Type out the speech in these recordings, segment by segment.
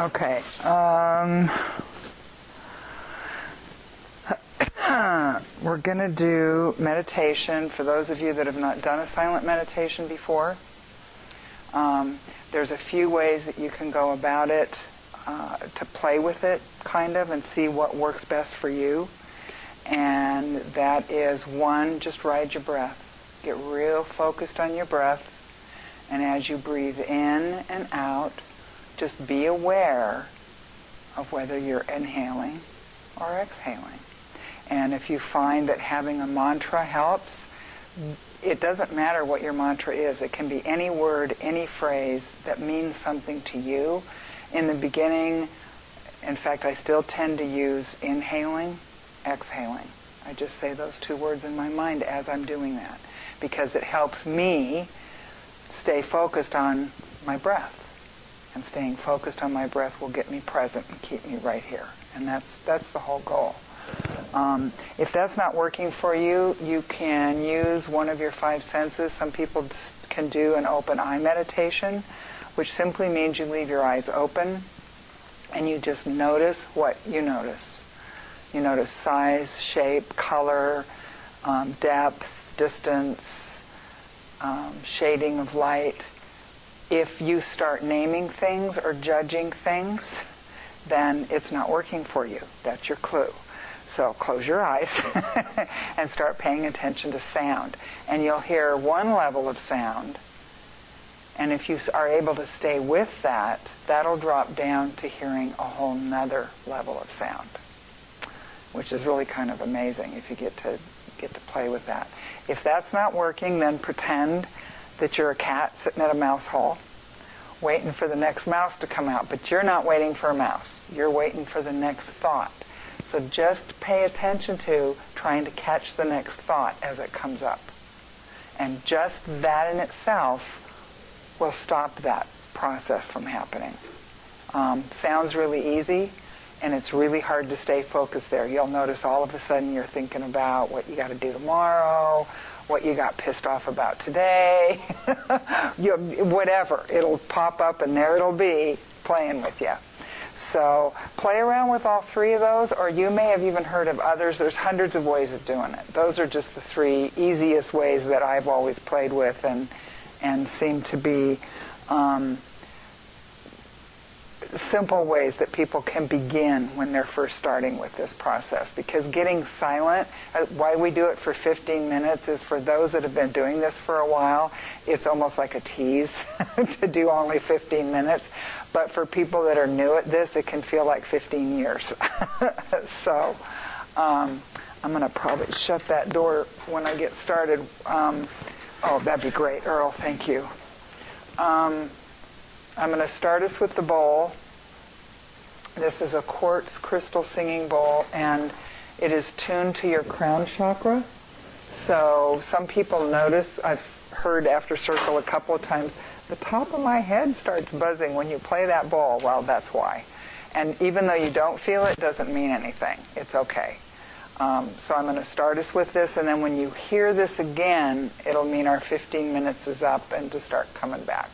Okay. Um, we're going to do meditation for those of you that have not done a silent meditation before. Um, there's a few ways that you can go about it uh, to play with it, kind of, and see what works best for you. And that is one, just ride your breath. Get real focused on your breath. And as you breathe in and out, just be aware of whether you're inhaling or exhaling. And if you find that having a mantra helps, it doesn't matter what your mantra is. It can be any word, any phrase that means something to you. In the beginning, in fact, I still tend to use inhaling, exhaling. I just say those two words in my mind as I'm doing that because it helps me stay focused on my breath. And staying focused on my breath will get me present and keep me right here. And that's, that's the whole goal. Um, if that's not working for you, you can use one of your five senses. Some people can do an open eye meditation, which simply means you leave your eyes open and you just notice what you notice. You notice size, shape, color, um, depth, distance, um, shading of light. If you start naming things or judging things, then it's not working for you. That's your clue. So close your eyes and start paying attention to sound. And you'll hear one level of sound. And if you are able to stay with that, that'll drop down to hearing a whole nother level of sound, which is really kind of amazing if you get to get to play with that. If that's not working, then pretend that you're a cat sitting at a mouse hole, waiting for the next mouse to come out. But you're not waiting for a mouse. You're waiting for the next thought. So just pay attention to trying to catch the next thought as it comes up. And just that in itself will stop that process from happening. Um, sounds really easy, and it's really hard to stay focused there. You'll notice all of a sudden you're thinking about what you got to do tomorrow, what you got pissed off about today, you, whatever. It'll pop up, and there it'll be playing with you. So play around with all three of those, or you may have even heard of others. There's hundreds of ways of doing it. Those are just the three easiest ways that I've always played with and, and seem to be um, simple ways that people can begin when they're first starting with this process. Because getting silent, uh, why we do it for 15 minutes is for those that have been doing this for a while, it's almost like a tease to do only 15 minutes. But for people that are new at this, it can feel like 15 years. so um, I'm going to probably shut that door when I get started. Um, oh, that'd be great, Earl. Thank you. Um, I'm going to start us with the bowl. This is a quartz crystal singing bowl, and it is tuned to your crown chakra. So some people notice, I've heard after circle a couple of times, the top of my head starts buzzing when you play that bowl. Well, that's why. And even though you don't feel it, doesn't mean anything. It's okay. Um, so I'm going to start us with this, and then when you hear this again, it'll mean our 15 minutes is up and to start coming back.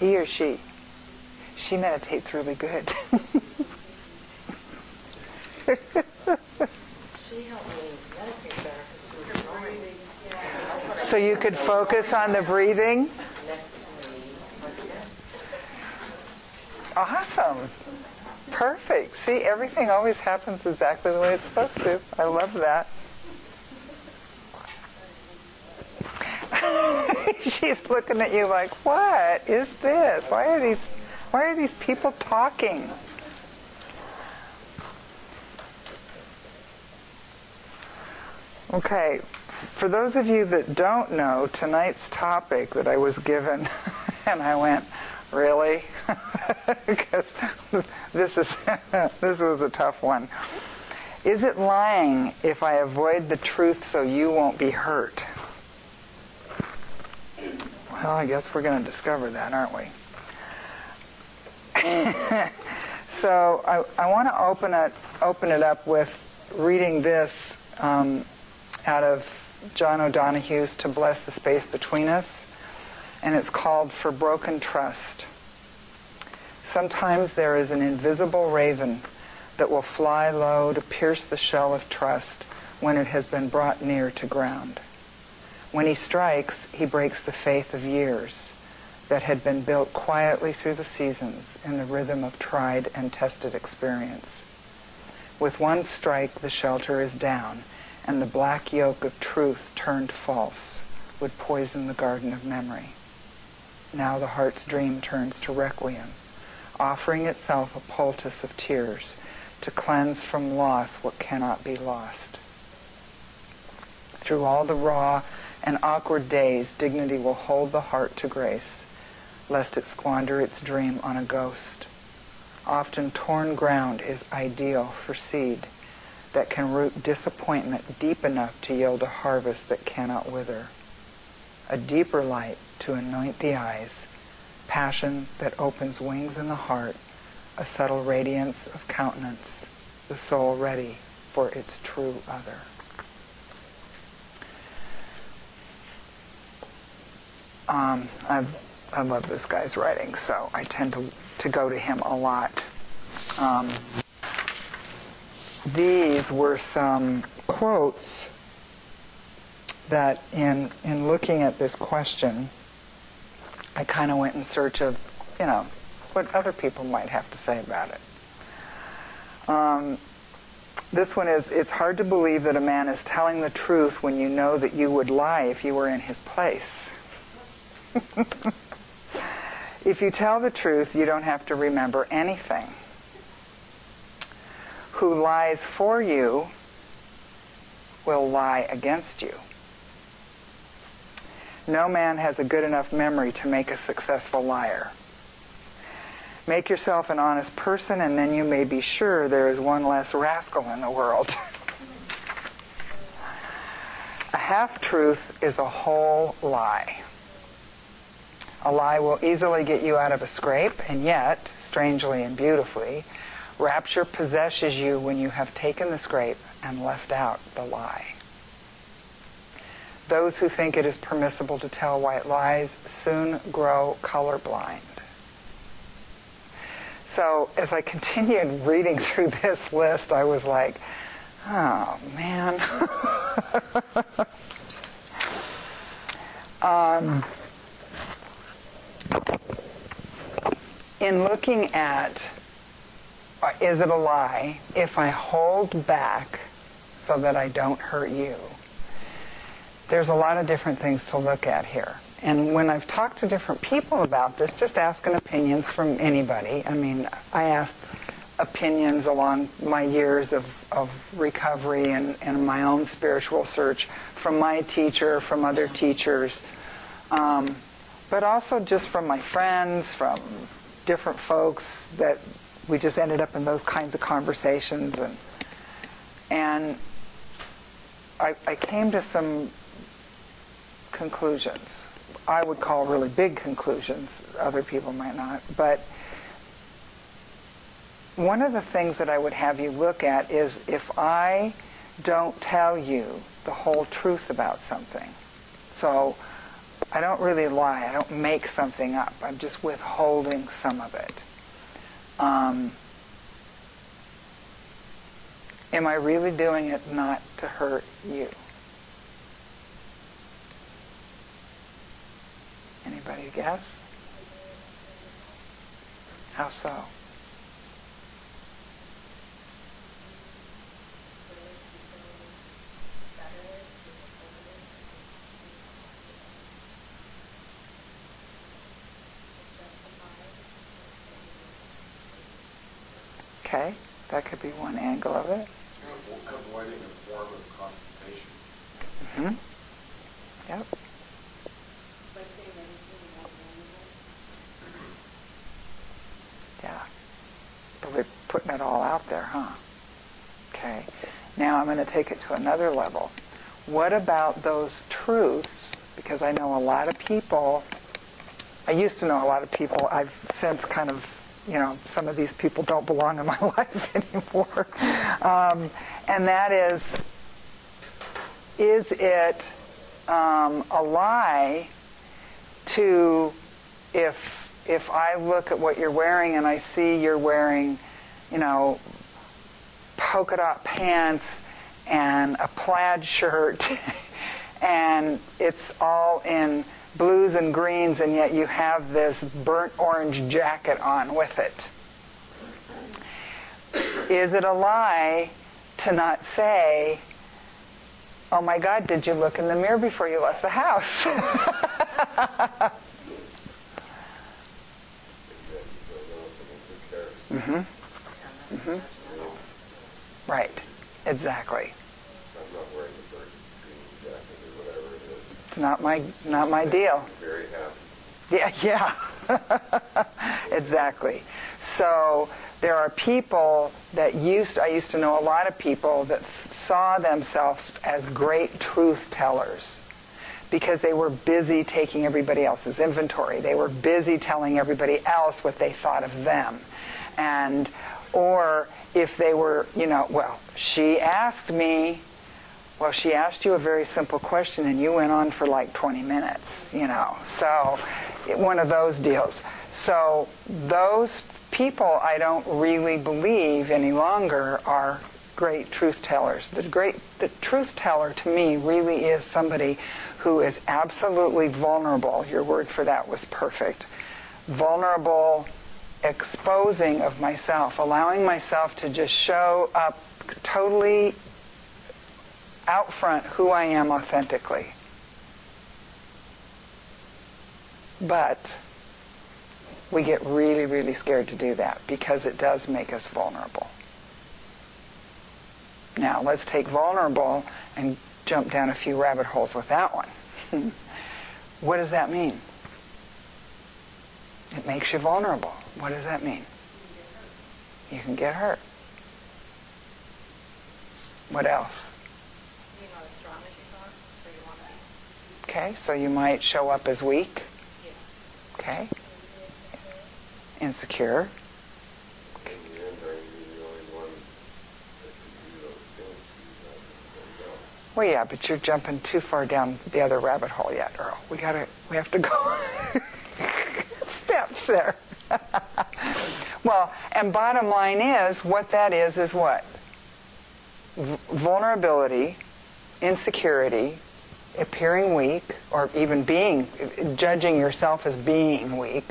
he or she, she meditates really good. so you could focus on the breathing. Awesome. Perfect. See, everything always happens exactly the way it's supposed to. I love that. she's looking at you like, what is this? Why are these, why are these people talking? Okay, for those of you that don't know, tonight's topic that I was given, and I went, really? Because this is this was a tough one. Is it lying if I avoid the truth so you won't be hurt? Well, I guess we're going to discover that, aren't we? so I, I want to open it open it up with reading this um, out of John O'Donohue's "To Bless the Space Between Us," and it's called "For Broken Trust." Sometimes there is an invisible raven that will fly low to pierce the shell of trust when it has been brought near to ground. When he strikes, he breaks the faith of years that had been built quietly through the seasons in the rhythm of tried and tested experience. With one strike, the shelter is down, and the black yoke of truth turned false would poison the garden of memory. Now the heart's dream turns to requiem, offering itself a poultice of tears to cleanse from loss what cannot be lost. Through all the raw and awkward days, dignity will hold the heart to grace, lest it squander its dream on a ghost. Often torn ground is ideal for seed that can root disappointment deep enough to yield a harvest that cannot wither. A deeper light to anoint the eyes, passion that opens wings in the heart, a subtle radiance of countenance, the soul ready for its true other. Um, i I love this guy's writing, so I tend to, to go to him a lot. Um, these were some quotes that in, in looking at this question, I kind of went in search of, you know, what other people might have to say about it. Um, this one is, it's hard to believe that a man is telling the truth when you know that you would lie if you were in his place. if you tell the truth, you don't have to remember anything. Who lies for you will lie against you. No man has a good enough memory to make a successful liar. Make yourself an honest person, and then you may be sure there is one less rascal in the world. a half truth is a whole lie. A lie will easily get you out of a scrape, and yet, strangely and beautifully, rapture possesses you when you have taken the scrape and left out the lie. Those who think it is permissible to tell white lies soon grow colorblind. So as I continued reading through this list, I was like, oh man. um, in looking at is it a lie if I hold back so that I don't hurt you? There's a lot of different things to look at here. And when I've talked to different people about this, just asking opinions from anybody, I mean, I asked opinions along my years of, of recovery and, and my own spiritual search from my teacher, from other teachers. Um, but also just from my friends, from different folks that we just ended up in those kinds of conversations and and I, I came to some conclusions. I would call really big conclusions. Other people might not. But one of the things that I would have you look at is if I don't tell you the whole truth about something. So I don't really lie. I don't make something up. I'm just withholding some of it. Um, am I really doing it not to hurt you? Anybody guess? How so? Okay, that could be one angle of it. Avoiding a form of confrontation. hmm Yep. Yeah. But we're putting it all out there, huh? Okay. Now I'm going to take it to another level. What about those truths? Because I know a lot of people I used to know a lot of people. I've since kind of, you know, some of these people don't belong in my life anymore. Um, and that is, is it um, a lie to if if I look at what you're wearing and I see you're wearing, you know, polka dot pants and a plaid shirt and it's all in blues and greens and yet you have this burnt orange jacket on with it. Is it a lie to not say, oh my God, did you look in the mirror before you left the house? mm-hmm. Mm-hmm. Right, exactly. I'm not wearing the burnt green jacket or whatever it is. It's not my not my deal. Very happy. Yeah, yeah. exactly. So there are people that used I used to know a lot of people that saw themselves as great truth tellers because they were busy taking everybody else's inventory. They were busy telling everybody else what they thought of them. And or if they were, you know, well, she asked me well, she asked you a very simple question and you went on for like 20 minutes, you know. So, one of those deals. So, those people I don't really believe any longer are great truth tellers. The great the truth teller to me really is somebody who is absolutely vulnerable. Your word for that was perfect. Vulnerable exposing of myself, allowing myself to just show up totally out front who I am authentically. But we get really, really scared to do that because it does make us vulnerable. Now, let's take vulnerable and jump down a few rabbit holes with that one. what does that mean? It makes you vulnerable. What does that mean? You can get hurt. What else? You're not as strong as you thought, so you want to be. Okay, so you might show up as weak. Okay, insecure. Well, yeah, but you're jumping too far down the other rabbit hole yet, Earl. We gotta, we have to go steps there. well, and bottom line is, what that is is what? V- vulnerability, insecurity, appearing weak, or even being, judging yourself as being weak.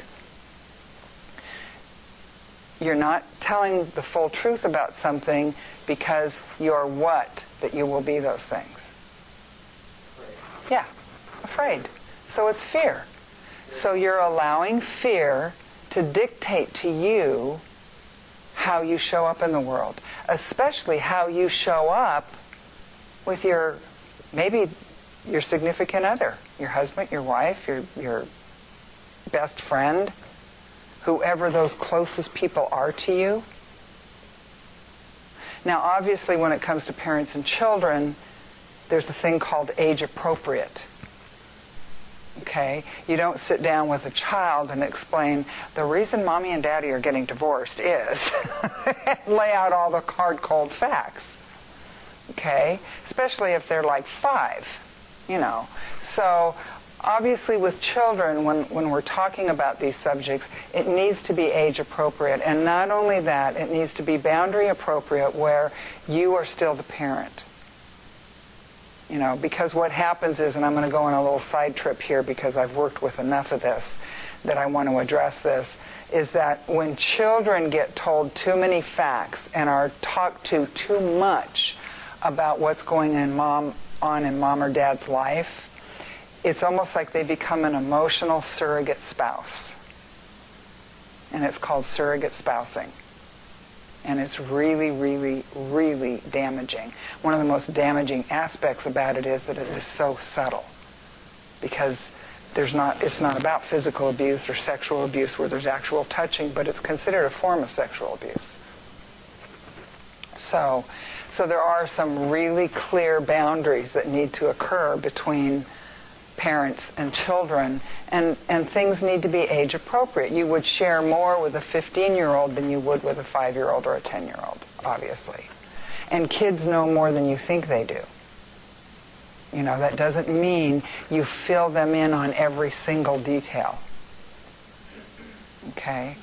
You're not telling the full truth about something because you're what? That you will be those things. Yeah, afraid. So it's fear. So you're allowing fear to dictate to you how you show up in the world, especially how you show up with your maybe your significant other, your husband, your wife, your your best friend, whoever those closest people are to you. Now, obviously, when it comes to parents and children, there's a thing called age appropriate. Okay? You don't sit down with a child and explain the reason mommy and daddy are getting divorced is lay out all the hard, cold facts. Okay? Especially if they're like five, you know. So, obviously, with children, when, when we're talking about these subjects, it needs to be age appropriate. And not only that, it needs to be boundary appropriate where you are still the parent. You know, because what happens is, and I'm going to go on a little side trip here because I've worked with enough of this that I want to address this, is that when children get told too many facts and are talked to too much about what's going in mom, on in mom or dad's life, it's almost like they become an emotional surrogate spouse. And it's called surrogate spousing. And it's really, really, really damaging. One of the most damaging aspects about it is that it is so subtle. Because there's not, it's not about physical abuse or sexual abuse where there's actual touching, but it's considered a form of sexual abuse. So, so there are some really clear boundaries that need to occur between parents and children, and, and things need to be age appropriate. You would share more with a 15 year old than you would with a 5 year old or a 10 year old, obviously. And kids know more than you think they do. You know, that doesn't mean you fill them in on every single detail. Okay?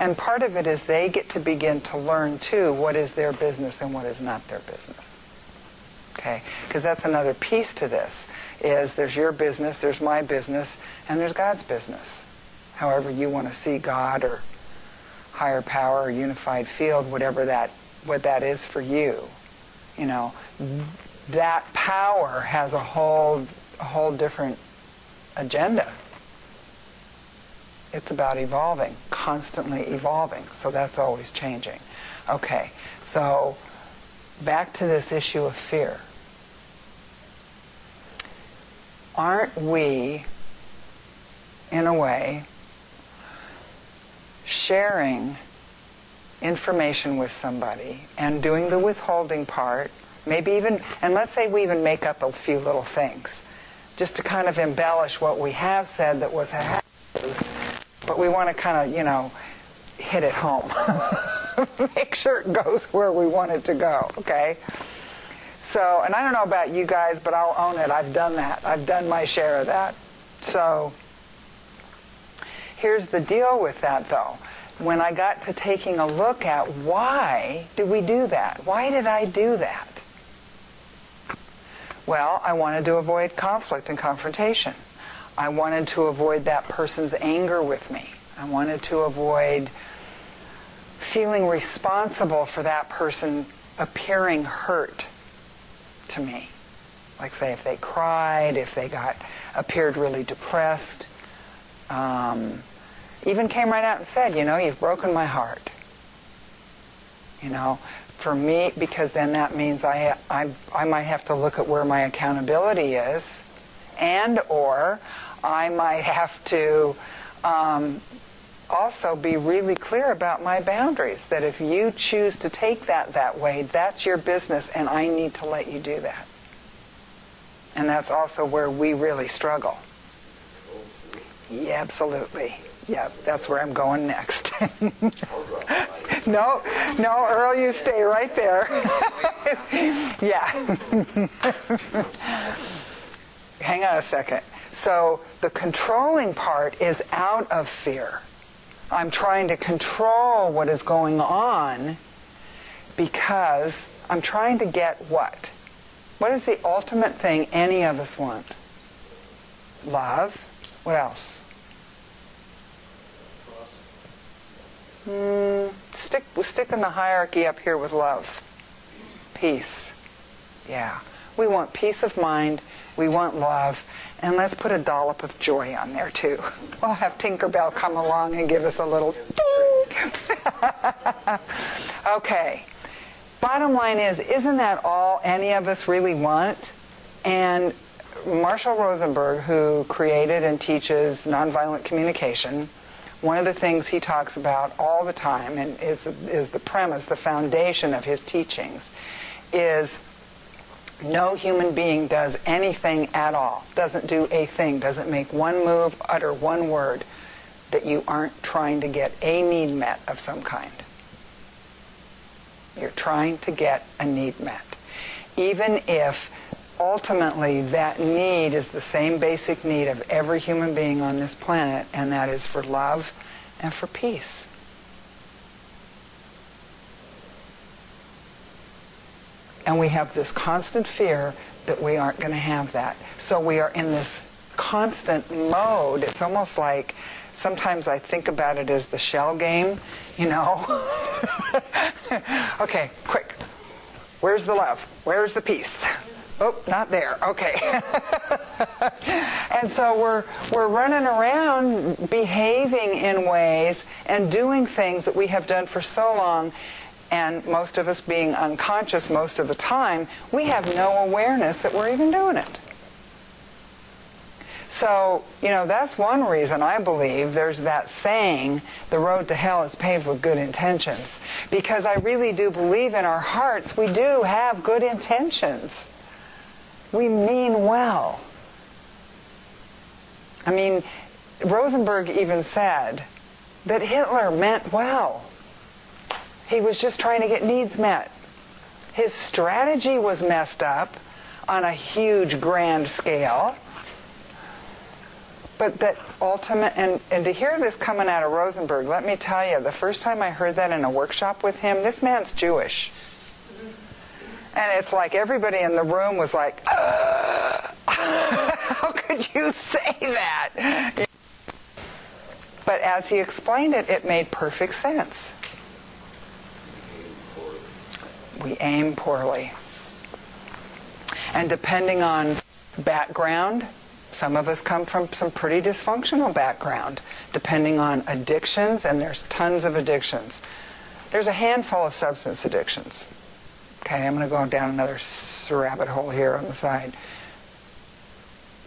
And part of it is they get to begin to learn too what is their business and what is not their business. Okay? Because that's another piece to this is there's your business, there's my business, and there's God's business. However you want to see God or higher power or unified field, whatever that what that is for you. You know, that power has a whole a whole different agenda. It's about evolving, constantly evolving. So that's always changing. Okay, so back to this issue of fear. Aren't we, in a way, sharing information with somebody and doing the withholding part, maybe even, and let's say we even make up a few little things, just to kind of embellish what we have said that was a but we want to kind of, you know, hit it home. Make sure it goes where we want it to go, okay? So, and I don't know about you guys, but I'll own it. I've done that. I've done my share of that. So, here's the deal with that, though. When I got to taking a look at why did we do that? Why did I do that? Well, I wanted to avoid conflict and confrontation. I wanted to avoid that person's anger with me. I wanted to avoid feeling responsible for that person appearing hurt to me. Like say if they cried, if they got appeared really depressed, um, even came right out and said, you know, you've broken my heart. You know, for me, because then that means I, I, I might have to look at where my accountability is, and or I might have to um, also be really clear about my boundaries. That if you choose to take that that way, that's your business, and I need to let you do that. And that's also where we really struggle. Yeah, absolutely. Yeah, that's where I'm going next. no, no, Earl, you stay right there. yeah. Hang on a second. So the controlling part is out of fear. I'm trying to control what is going on because I'm trying to get what? What is the ultimate thing any of us want? Love. What else? Mm, stick, stick in the hierarchy up here with love. Peace. Yeah. We want peace of mind. We want love. And let's put a dollop of joy on there too. We'll have Tinkerbell come along and give us a little ding. okay. Bottom line is, isn't that all any of us really want? And Marshall Rosenberg, who created and teaches nonviolent communication, one of the things he talks about all the time and is, is the premise, the foundation of his teachings, is no human being does anything at all, doesn't do a thing, doesn't make one move, utter one word that you aren't trying to get a need met of some kind. You're trying to get a need met. Even if ultimately that need is the same basic need of every human being on this planet, and that is for love and for peace. And we have this constant fear that we aren't going to have that. So we are in this constant mode. It's almost like sometimes I think about it as the shell game, you know. okay, quick. Where's the love? Where's the peace? Oh, not there. Okay. and so we're we're running around behaving in ways and doing things that we have done for so long and most of us being unconscious most of the time, we have no awareness that we're even doing it. So, you know, that's one reason I believe there's that saying, the road to hell is paved with good intentions. Because I really do believe in our hearts we do have good intentions. We mean well. I mean, Rosenberg even said that Hitler meant well. He was just trying to get needs met. His strategy was messed up on a huge grand scale. But that ultimate, and, and to hear this coming out of Rosenberg, let me tell you, the first time I heard that in a workshop with him, this man's Jewish. And it's like everybody in the room was like, how could you say that? But as he explained it, it made perfect sense. We aim poorly. And depending on background, some of us come from some pretty dysfunctional background, depending on addictions, and there's tons of addictions. There's a handful of substance addictions. Okay, I'm going to go down another rabbit hole here on the side.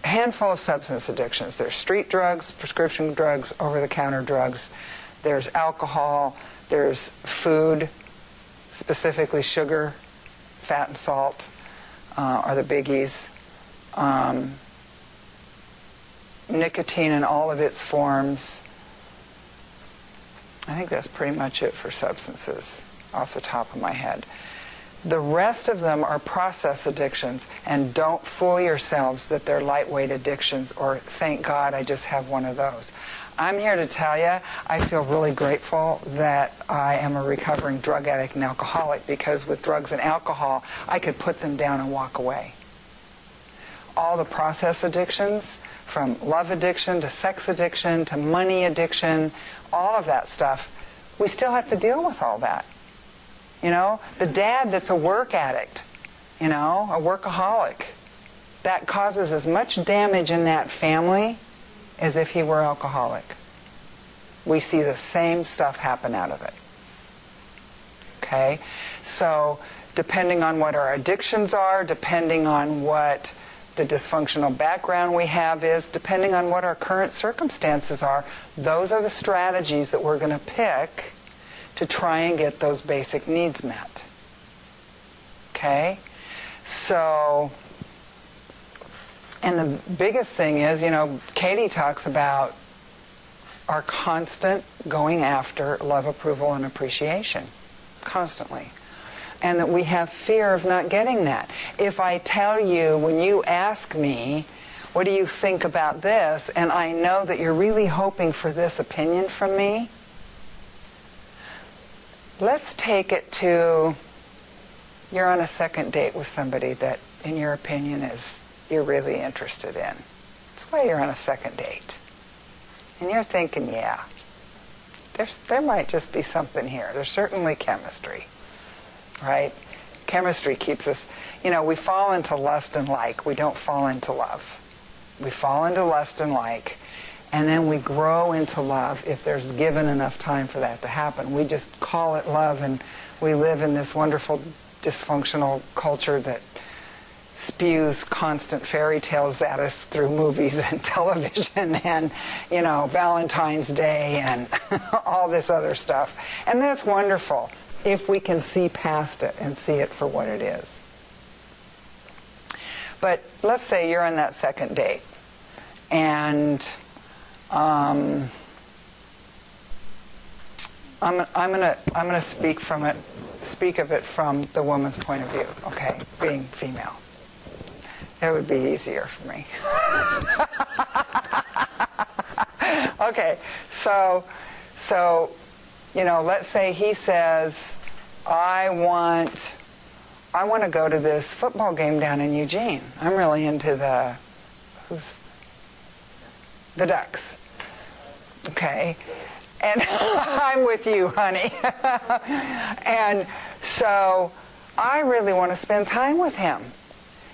A handful of substance addictions. There's street drugs, prescription drugs, over-the-counter drugs. There's alcohol. There's food, specifically sugar, fat and salt uh, are the biggies. Um, nicotine in all of its forms. I think that's pretty much it for substances off the top of my head. The rest of them are process addictions, and don't fool yourselves that they're lightweight addictions or thank God I just have one of those. I'm here to tell you I feel really grateful that I am a recovering drug addict and alcoholic because with drugs and alcohol, I could put them down and walk away. All the process addictions, from love addiction to sex addiction to money addiction, all of that stuff, we still have to deal with all that. You know, the dad that's a work addict, you know, a workaholic, that causes as much damage in that family as if he were alcoholic. We see the same stuff happen out of it. Okay? So, depending on what our addictions are, depending on what the dysfunctional background we have is, depending on what our current circumstances are, those are the strategies that we're going to pick to try and get those basic needs met. Okay? So, and the biggest thing is, you know, Katie talks about our constant going after love, approval, and appreciation. Constantly. And that we have fear of not getting that. If I tell you, when you ask me, what do you think about this? And I know that you're really hoping for this opinion from me. Let's take it to you're on a second date with somebody that, in your opinion, is you're really interested in. That's why you're on a second date. And you're thinking, yeah, there's, there might just be something here. There's certainly chemistry, right? Chemistry keeps us, you know, we fall into lust and like. We don't fall into love. We fall into lust and like, and then we grow into love if there's given enough time for that to happen. We just call it love, and we live in this wonderful dysfunctional culture that spews constant fairy tales at us through movies and television and, you know, Valentine's Day and all this other stuff. And that's wonderful if we can see past it and see it for what it is. But let's say you're on that second date and um, I'm, I'm gonna I'm gonna speak from it speak of it from the woman's point of view, okay, being female. It would be easier for me. okay, so, so, you know, let's say he says, I want, I want to go to this football game down in Eugene. I'm really into the, who's, the Ducks. Okay, and I'm with you, honey. and so I really want to spend time with him.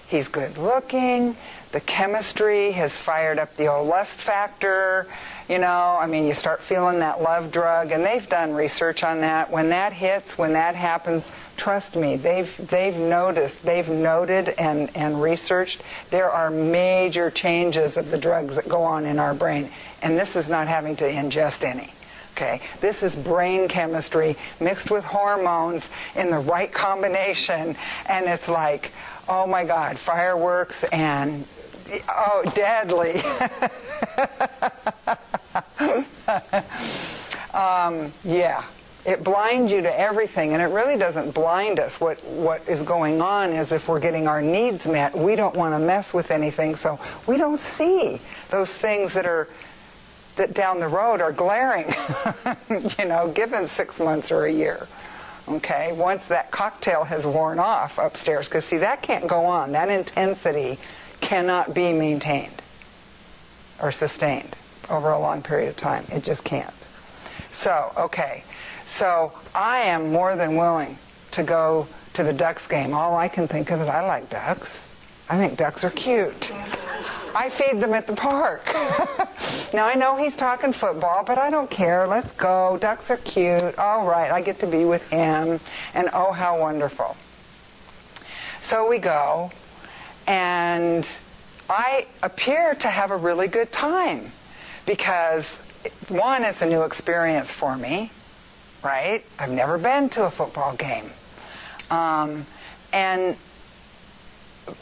He's good looking. The chemistry has fired up the old lust factor. You know, I mean, you start feeling that love drug, and they've done research on that. When that hits, when that happens, trust me, they've they've noticed, they've noted and and researched there are major changes of the drugs that go on in our brain, and this is not having to ingest any. Okay, this is brain chemistry mixed with hormones in the right combination, and it's like oh my God, fireworks and Oh, deadly. um, yeah. It blinds you to everything, and it really doesn't blind us. What what is going on is if we're getting our needs met, we don't want to mess with anything, so we don't see those things that are that down the road are glaring. you know, given six months or a year. Okay, once that cocktail has worn off upstairs, because see that can't go on. That intensity cannot be maintained or sustained over a long period of time. It just can't. So, okay. So I am more than willing to go to the Ducks game. All I can think of is I like ducks. I think ducks are cute. I feed them at the park. now I know he's talking football, but I don't care. Let's go. Ducks are cute. All right, I get to be with him. And oh, how wonderful. So we go, and I appear to have a really good time because one, it's a new experience for me, right? I've never been to a football game. Um, and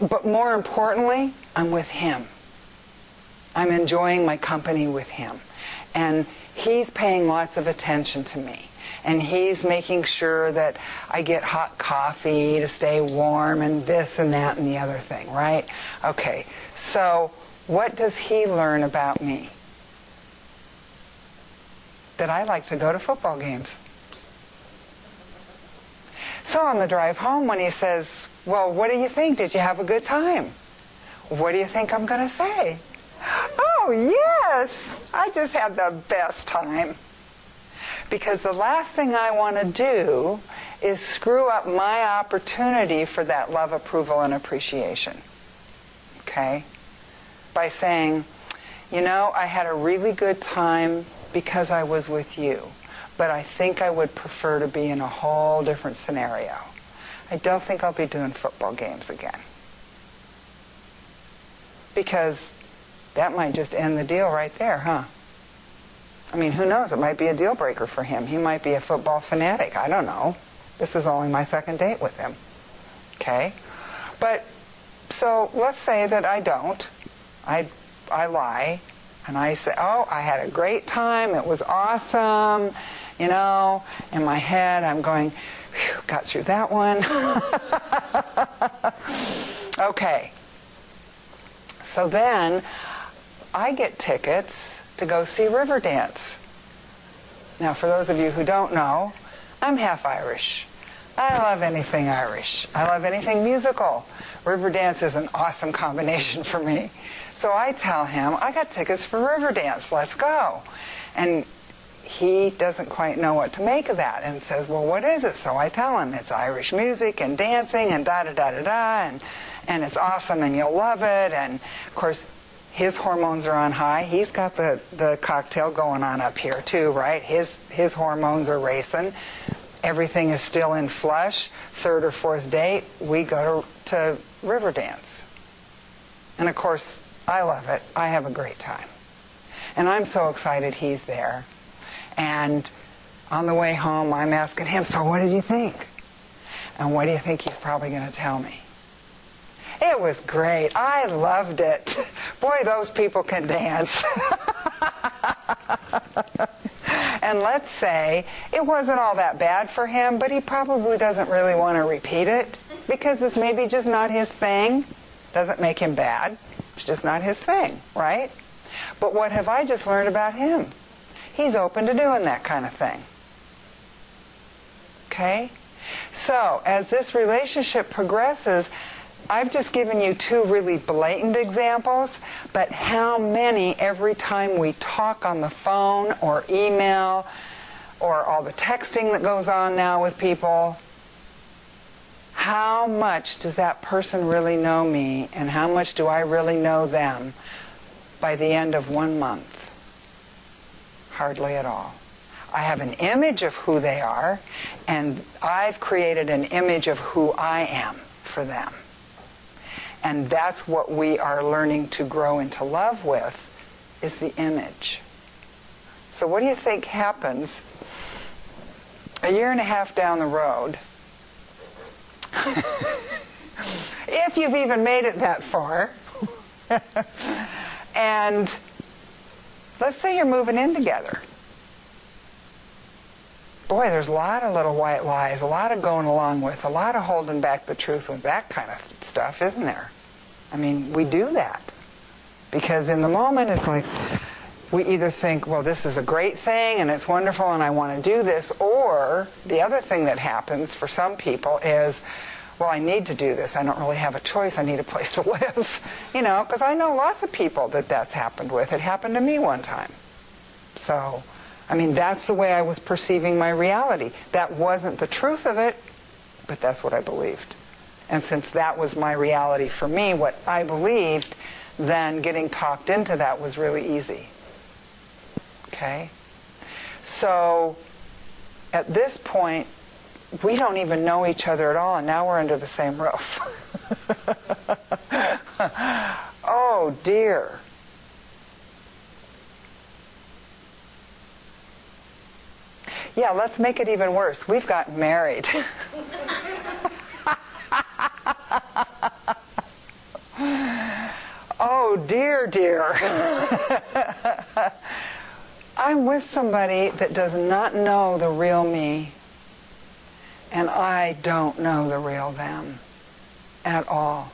but more importantly, I'm with him. I'm enjoying my company with him. And he's paying lots of attention to me. And he's making sure that I get hot coffee to stay warm and this and that and the other thing, right? Okay, so what does he learn about me? That I like to go to football games. So on the drive home, when he says, Well, what do you think? Did you have a good time? What do you think I'm going to say? Oh, yes, I just had the best time. Because the last thing I want to do is screw up my opportunity for that love, approval, and appreciation. Okay? By saying, you know, I had a really good time because I was with you, but I think I would prefer to be in a whole different scenario. I don't think I'll be doing football games again. Because that might just end the deal right there, huh? I mean, who knows? It might be a deal breaker for him. He might be a football fanatic. I don't know. This is only my second date with him. Okay? But, so let's say that I don't. I, I lie. And I say, oh, I had a great time. It was awesome. You know, in my head, I'm going, got through that one. okay. So then I get tickets to go see Riverdance. Now, for those of you who don't know, I'm half Irish. I love anything Irish. I love anything musical. Riverdance is an awesome combination for me. So I tell him, I got tickets for Riverdance, let's go. And he doesn't quite know what to make of that and says, well, what is it? So I tell him it's Irish music and dancing and da da da da da, and, and it's awesome and you'll love it. And of course, his hormones are on high. He's got the, the cocktail going on up here too, right? His, his hormones are racing. Everything is still in flush. Third or fourth date, we go to, to Riverdance. And of course, I love it. I have a great time. And I'm so excited he's there. And on the way home, I'm asking him, so what did you think? And what do you think he's probably going to tell me? It was great. I loved it. Boy, those people can dance. and let's say it wasn't all that bad for him, but he probably doesn't really want to repeat it because it's maybe just not his thing. Doesn't make him bad. It's just not his thing, right? But what have I just learned about him? He's open to doing that kind of thing. Okay? So, as this relationship progresses, I've just given you two really blatant examples, but how many every time we talk on the phone or email or all the texting that goes on now with people, how much does that person really know me and how much do I really know them by the end of one month? Hardly at all. I have an image of who they are, and I've created an image of who I am for them. And that's what we are learning to grow into love with, is the image. So what do you think happens a year and a half down the road, if you've even made it that far, and let's say you're moving in together. Boy, there's a lot of little white lies, a lot of going along with, a lot of holding back the truth with that kind of stuff, isn't there? I mean, we do that. Because in the moment, it's like we either think, well, this is a great thing and it's wonderful and I want to do this, or the other thing that happens for some people is, well, I need to do this. I don't really have a choice. I need a place to live. You know, because I know lots of people that that's happened with. It happened to me one time. So, I mean, that's the way I was perceiving my reality. That wasn't the truth of it, but that's what I believed. And since that was my reality for me, what I believed, then getting talked into that was really easy. Okay? So, at this point, we don't even know each other at all, and now we're under the same roof. oh dear. Yeah, let's make it even worse. We've gotten married. oh dear, dear. I'm with somebody that does not know the real me, and I don't know the real them at all.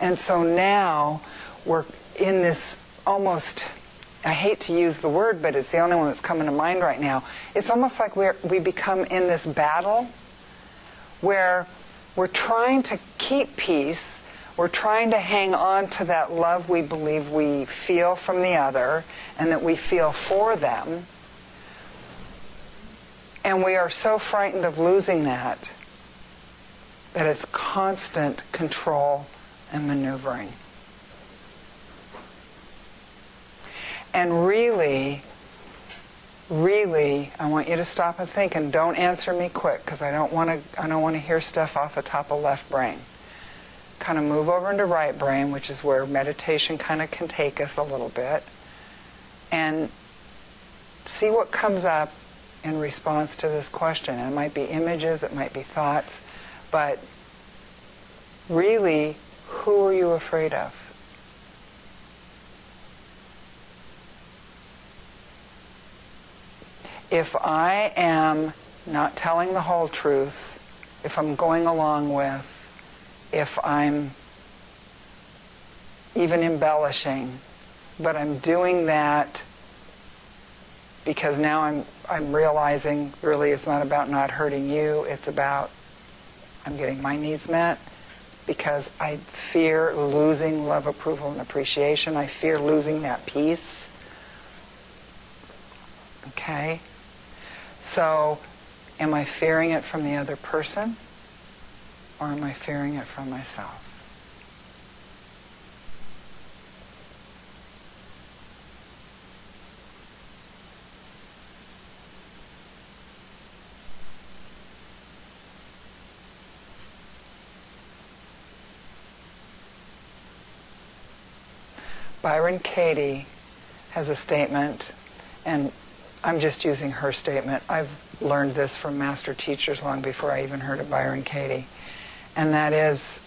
And so now we're in this almost, I hate to use the word, but it's the only one that's coming to mind right now. It's almost like we're, we become in this battle where we're trying to keep peace, we're trying to hang on to that love we believe we feel from the other and that we feel for them. And we are so frightened of losing that that it's constant control and maneuvering. And really, really, I want you to stop and think and don't answer me quick because I don't want to I don't want to hear stuff off the top of left brain. Kind of move over into right brain, which is where meditation kind of can take us a little bit. And see what comes up in response to this question. And it might be images, it might be thoughts, but really, who are you afraid of? If I am not telling the whole truth, if I'm going along with, if I'm even embellishing, but I'm doing that because now I'm I'm realizing really it's not about not hurting you, it's about I'm getting my needs met because I fear losing love, approval, and appreciation. I fear losing that peace. Okay? So, am I fearing it from the other person or am I fearing it from myself? Byron Katie has a statement, and I'm just using her statement. I've learned this from master teachers long before I even heard of Byron Katie. And that is,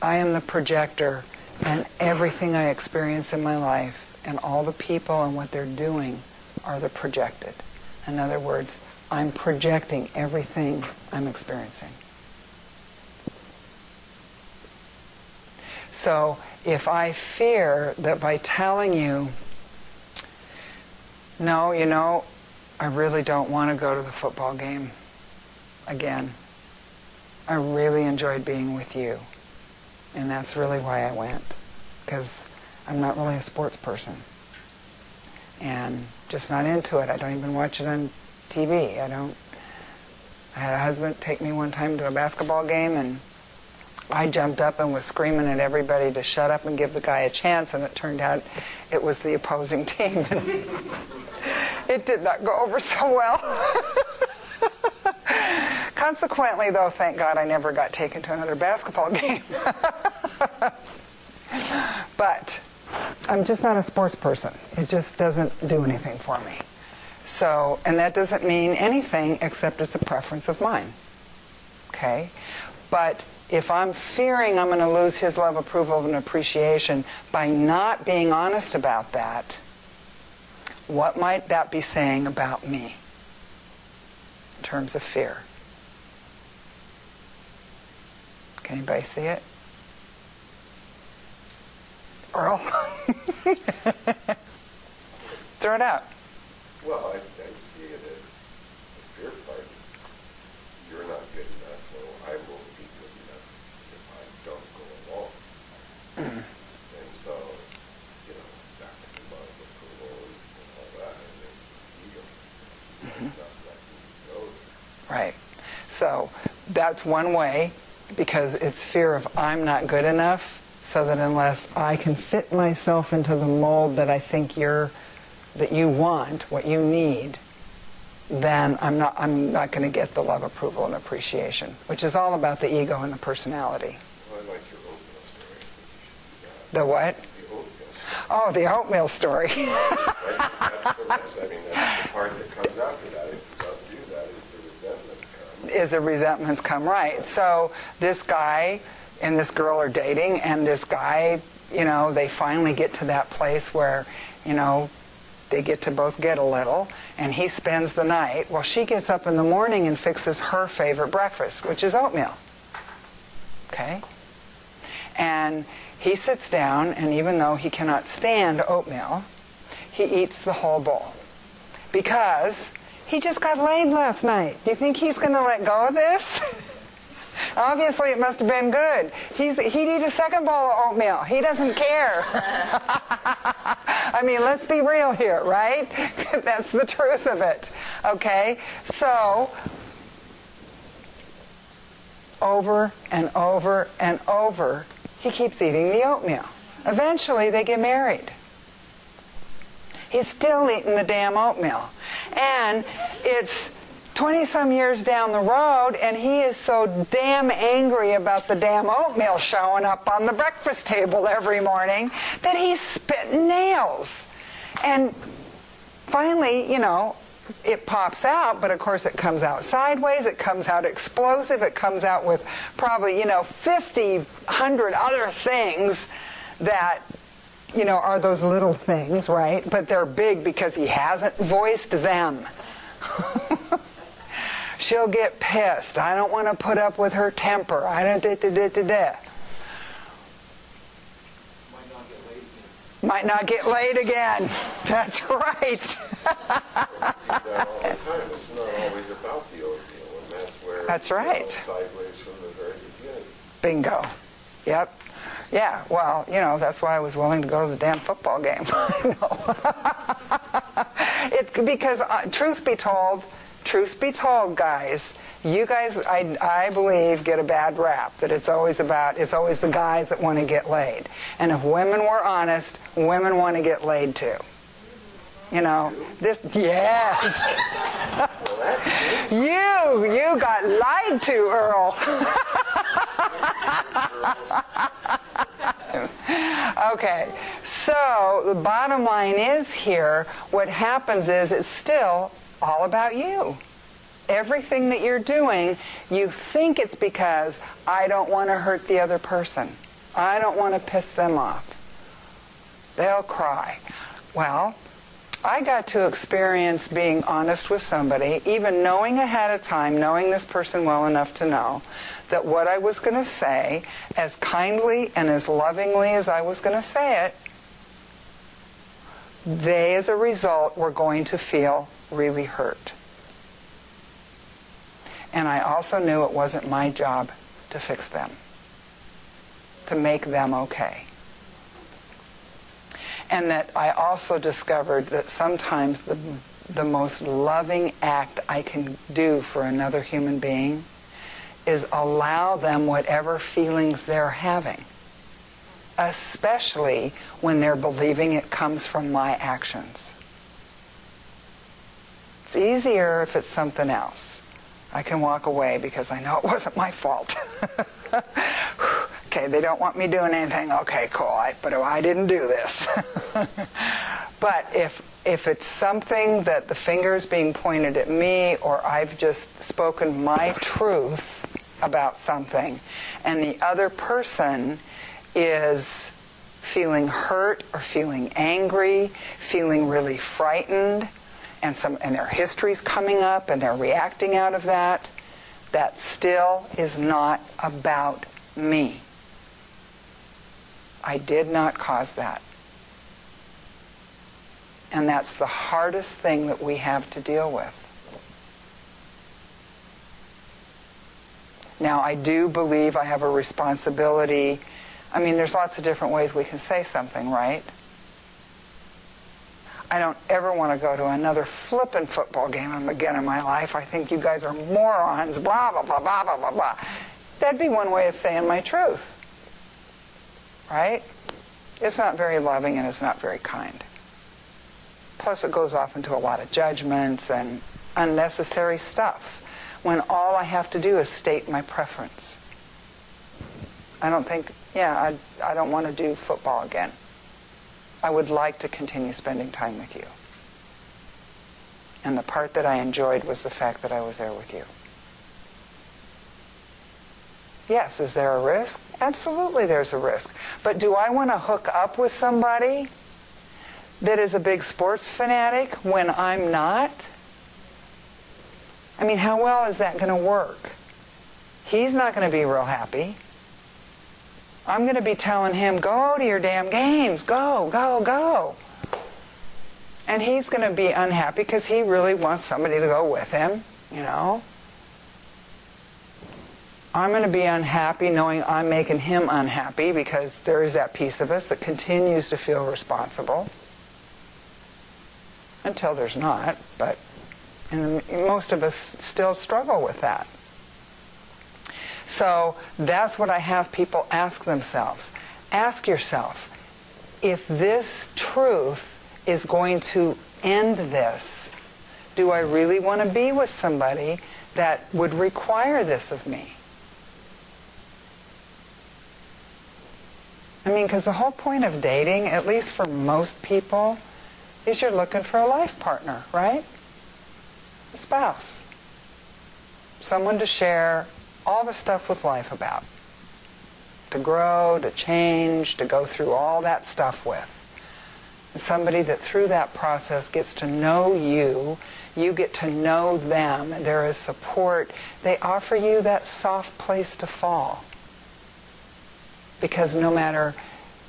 I am the projector, and everything I experience in my life, and all the people and what they're doing are the projected. In other words, I'm projecting everything I'm experiencing. So if I fear that by telling you, no, you know, I really don't want to go to the football game again. I really enjoyed being with you. And that's really why I went. Because I'm not really a sports person. And just not into it. I don't even watch it on TV. I don't. I had a husband take me one time to a basketball game and I jumped up and was screaming at everybody to shut up and give the guy a chance, and it turned out it was the opposing team. it did not go over so well. Consequently, though, thank God I never got taken to another basketball game. but I'm just not a sports person. It just doesn't do anything for me. So, and that doesn't mean anything except it's a preference of mine. Okay? But if I'm fearing I'm going to lose his love, approval, and appreciation by not being honest about that, what might that be saying about me in terms of fear? Can anybody see it? Earl? Throw it out. Well, I, I see it as the fear part is you're not good enough, so I won't be good enough if I don't go along. And so, you know, back to the love, approval, and all that, and it's ego. It's not letting you go. Right. So that's one way because it's fear of I'm not good enough so that unless I can fit myself into the mold that I think you're that you want, what you need, then I'm not I'm not going to get the love, approval and appreciation, which is all about the ego and the personality. Well, I like your oatmeal story. I think you should do The what? The oatmeal story. Oh, the oatmeal story. Right? That's the rest. I mean, that's the part that comes after that. If you don't do that, is the resentments come. is the resentments come right. So this guy and this girl are dating, and this guy, you know, they finally get to that place where, you know, they get to both get a little, and he spends the night. Well, she gets up in the morning and fixes her favorite breakfast, which is oatmeal. Okay? And he sits down, and even though he cannot stand oatmeal, he eats the whole bowl because he just got laid last night. Do you think he's going to let go of this? Obviously, it must have been good. He's, he'd eat a second bowl of oatmeal. He doesn't care. I mean, let's be real here, right? That's the truth of it. Okay? So, over and over and over, he keeps eating the oatmeal. Eventually, they get married. He's still eating the damn oatmeal. And it's 20 some years down the road, and he is so damn angry about the damn oatmeal showing up on the breakfast table every morning that he's spitting nails. And finally, you know, it pops out, but of course it comes out sideways, it comes out explosive, it comes out with probably, you know, 50, 100 other things that you know, are those little things, right? But they're big because he hasn't voiced them. She'll get pissed. I don't want to put up with her temper. I don't da da da da da. Might not get laid again. That's right. do that all the time. It's not always about the oatmeal, and that's where That's you know, right. sideways from the very beginning. Bingo. Yep. Yeah, well, you know, that's why I was willing to go to the damn football game. it, because, uh, truth be told, truth be told, guys, you guys, I, I believe, get a bad rap that it's always about, it's always the guys that want to get laid. And if women were honest, women want to get laid too. You know, this, yes. you, you got lied to, Earl. okay, so the bottom line is here, what happens is it's still all about you. Everything that you're doing, you think it's because I don't want to hurt the other person. I don't want to piss them off. They'll cry. Well, I got to experience being honest with somebody, even knowing ahead of time, knowing this person well enough to know that what I was going to say, as kindly and as lovingly as I was going to say it, they as a result were going to feel really hurt. And I also knew it wasn't my job to fix them, to make them okay. And that I also discovered that sometimes the, the most loving act I can do for another human being is allow them whatever feelings they're having, especially when they're believing it comes from my actions. It's easier if it's something else. I can walk away because I know it wasn't my fault. okay, they don't want me doing anything. Okay, cool. I, but I didn't do this. but if if it's something that the finger is being pointed at me or I've just spoken my truth about something and the other person is feeling hurt or feeling angry, feeling really frightened, and some and their history's coming up and they're reacting out of that, that still is not about me. I did not cause that. And that's the hardest thing that we have to deal with. Now, I do believe I have a responsibility. I mean, there's lots of different ways we can say something, right? I don't ever want to go to another flippin' football game again in my life. I think you guys are morons, blah, blah, blah, blah, blah, blah, blah. That'd be one way of saying my truth. Right? It's not very loving and it's not very kind. Plus, it goes off into a lot of judgments and unnecessary stuff when all I have to do is state my preference. I don't think, yeah, I, I don't want to do football again. I would like to continue spending time with you. And the part that I enjoyed was the fact that I was there with you. Yes, is there a risk? Absolutely there's a risk. But do I want to hook up with somebody that is a big sports fanatic when I'm not? I mean, how well is that going to work? He's not going to be real happy. I'm going to be telling him, go to your damn games, go, go, go. And he's going to be unhappy because he really wants somebody to go with him, you know. I'm going to be unhappy knowing I'm making him unhappy because there is that piece of us that continues to feel responsible. Until there's not, but and most of us still struggle with that. So that's what I have people ask themselves. Ask yourself, if this truth is going to end this, do I really want to be with somebody that would require this of me? I mean, because the whole point of dating, at least for most people, is you're looking for a life partner, right? A spouse. Someone to share all the stuff with life about. To grow, to change, to go through all that stuff with. somebody that through that process gets to know you, you get to know them, there is support. They offer you that soft place to fall. Because no matter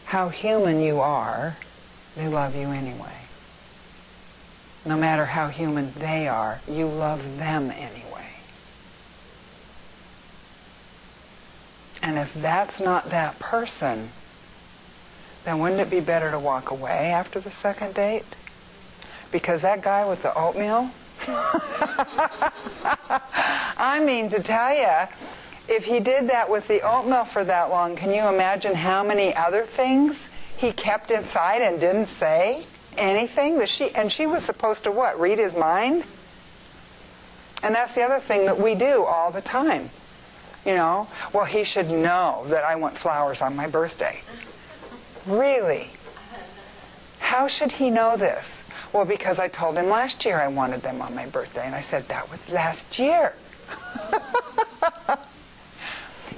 how human you are, they love you anyway. No matter how human they are, you love them anyway. And if that's not that person, then wouldn't it be better to walk away after the second date? Because that guy with the oatmeal, I mean to tell you, if he did that with the oatmeal for that long, can you imagine how many other things he kept inside and didn't say anything? That she and she was supposed to what? Read his mind? And that's the other thing that we do all the time. You know, well, he should know that I want flowers on my birthday. Really? How should he know this? Well, because I told him last year I wanted them on my birthday, and I said that was last year.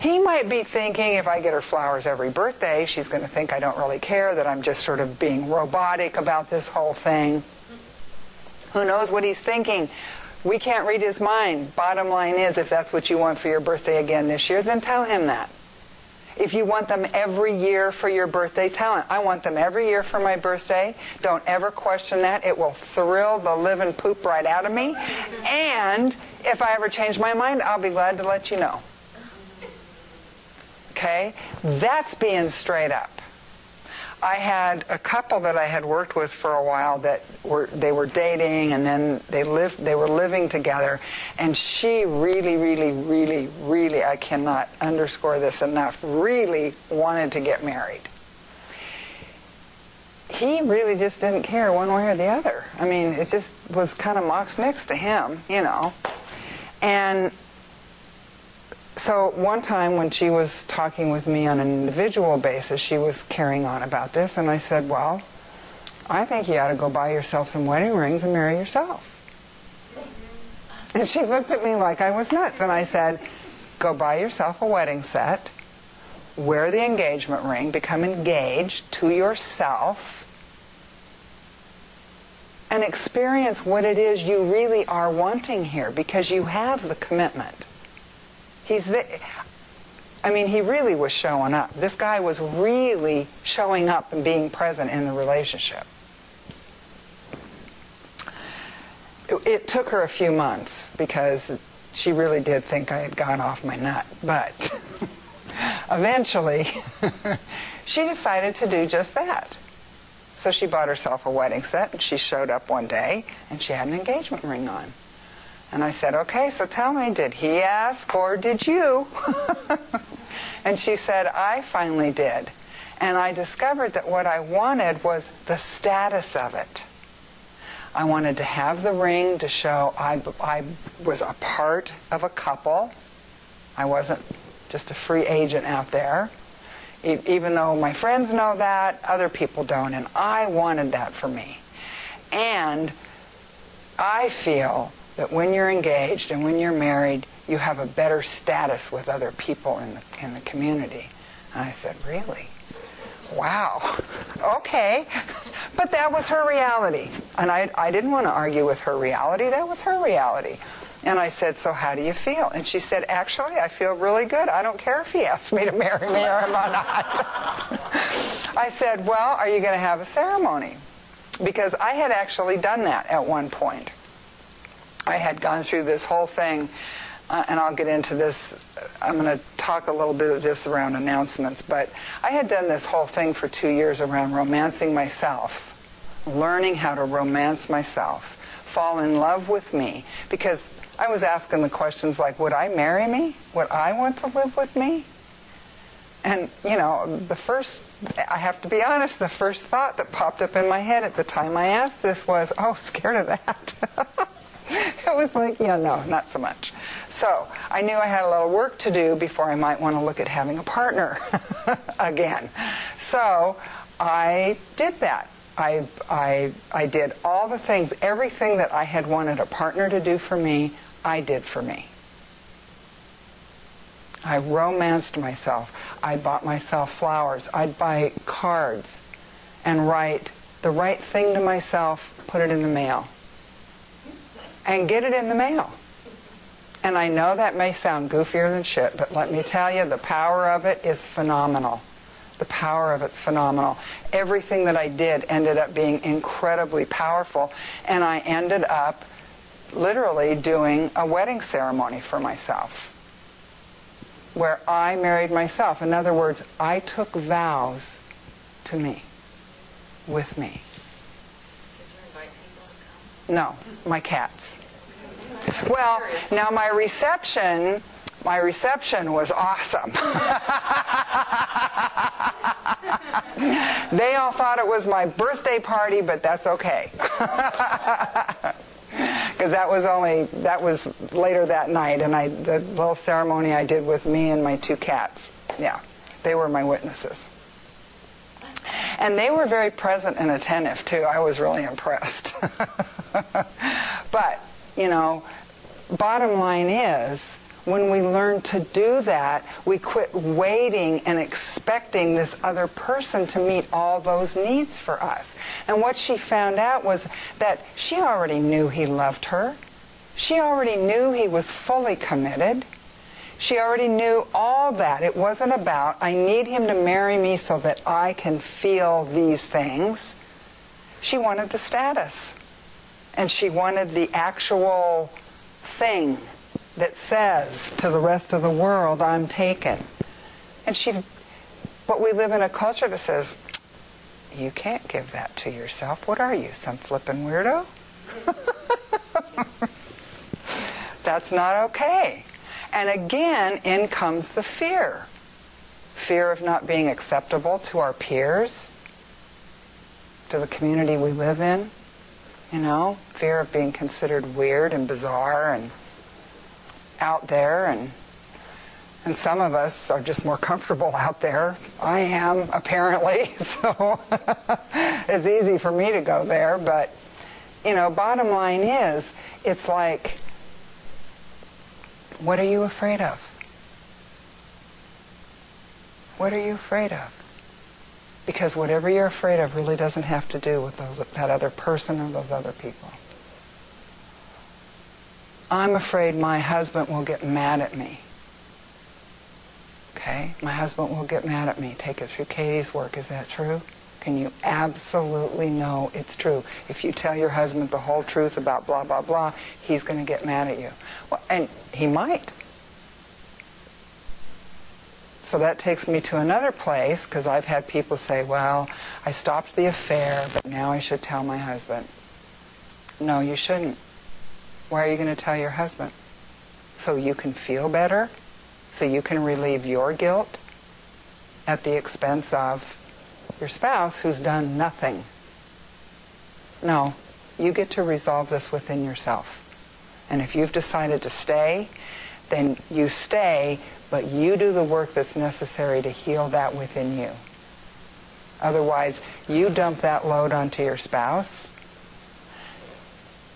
He might be thinking if I get her flowers every birthday, she's going to think I don't really care, that I'm just sort of being robotic about this whole thing. Who knows what he's thinking? We can't read his mind. Bottom line is, if that's what you want for your birthday again this year, then tell him that. If you want them every year for your birthday, tell him, I want them every year for my birthday. Don't ever question that. It will thrill the living poop right out of me. And if I ever change my mind, I'll be glad to let you know. Okay? That's being straight up. I had a couple that I had worked with for a while that were they were dating and then they lived they were living together and she really really really really I cannot underscore this enough really wanted to get married. He really just didn't care one way or the other. I mean, it just was kind of Mox Nix to him, you know. And so one time when she was talking with me on an individual basis, she was carrying on about this, and I said, well, I think you ought to go buy yourself some wedding rings and marry yourself. And she looked at me like I was nuts, and I said, go buy yourself a wedding set, wear the engagement ring, become engaged to yourself, and experience what it is you really are wanting here because you have the commitment. He's the, I mean, he really was showing up. This guy was really showing up and being present in the relationship. It, it took her a few months because she really did think I had gone off my nut. But eventually, she decided to do just that. So she bought herself a wedding set and she showed up one day and she had an engagement ring on. And I said, okay, so tell me, did he ask or did you? and she said, I finally did. And I discovered that what I wanted was the status of it. I wanted to have the ring to show I, I was a part of a couple. I wasn't just a free agent out there. E- even though my friends know that, other people don't. And I wanted that for me. And I feel that when you're engaged and when you're married, you have a better status with other people in the, in the community. And I said, really? Wow. Okay. But that was her reality. And I, I didn't want to argue with her reality. That was her reality. And I said, so how do you feel? And she said, actually, I feel really good. I don't care if he asks me to marry me or not. I said, well, are you going to have a ceremony? Because I had actually done that at one point. I had gone through this whole thing, uh, and I'll get into this. I'm going to talk a little bit of this around announcements, but I had done this whole thing for two years around romancing myself, learning how to romance myself, fall in love with me, because I was asking the questions like, would I marry me? Would I want to live with me? And, you know, the first, I have to be honest, the first thought that popped up in my head at the time I asked this was, oh, scared of that. it was like, yeah, no, not so much. So I knew I had a little work to do before I might want to look at having a partner again. So I did that. I, I, I did all the things, everything that I had wanted a partner to do for me, I did for me. I romanced myself. I bought myself flowers. I'd buy cards and write the right thing to myself, put it in the mail and get it in the mail. And I know that may sound goofier than shit, but let me tell you, the power of it is phenomenal. The power of it's phenomenal. Everything that I did ended up being incredibly powerful, and I ended up literally doing a wedding ceremony for myself where I married myself. In other words, I took vows to me, with me. Did you invite people to come? No, my cats. Well, now my reception, my reception was awesome. they all thought it was my birthday party, but that's okay. Because that was only that was later that night, and I the little ceremony I did with me and my two cats. Yeah, they were my witnesses. And they were very present and attentive too. I was really impressed. but, you know, bottom line is when we learn to do that, we quit waiting and expecting this other person to meet all those needs for us. And what she found out was that she already knew he loved her. She already knew he was fully committed. She already knew all that. It wasn't about, I need him to marry me so that I can feel these things. She wanted the status. And she wanted the actual thing that says to the rest of the world, I'm taken. And she, but we live in a culture that says, you can't give that to yourself. What are you, some flippin' weirdo? That's not okay. And again, in comes the fear. Fear of not being acceptable to our peers, to the community we live in. You know, fear of being considered weird and bizarre and out there and and some of us are just more comfortable out there. I am, apparently, so it's easy for me to go there. But, you know, bottom line is, it's like, what are you afraid of? What are you afraid of? Because whatever you're afraid of really doesn't have to do with those, that other person or those other people. I'm afraid my husband will get mad at me. Okay? My husband will get mad at me. Take it through Katie's work. Is that true? Can you absolutely know it's true? If you tell your husband the whole truth about blah, blah, blah, he's going to get mad at you. Well, and he might. So that takes me to another place because I've had people say, well, I stopped the affair, but now I should tell my husband. No, you shouldn't. Why are you going to tell your husband? So you can feel better? So you can relieve your guilt at the expense of your spouse who's done nothing? No, you get to resolve this within yourself. And if you've decided to stay, then you stay, but you do the work that's necessary to heal that within you. Otherwise, you dump that load onto your spouse,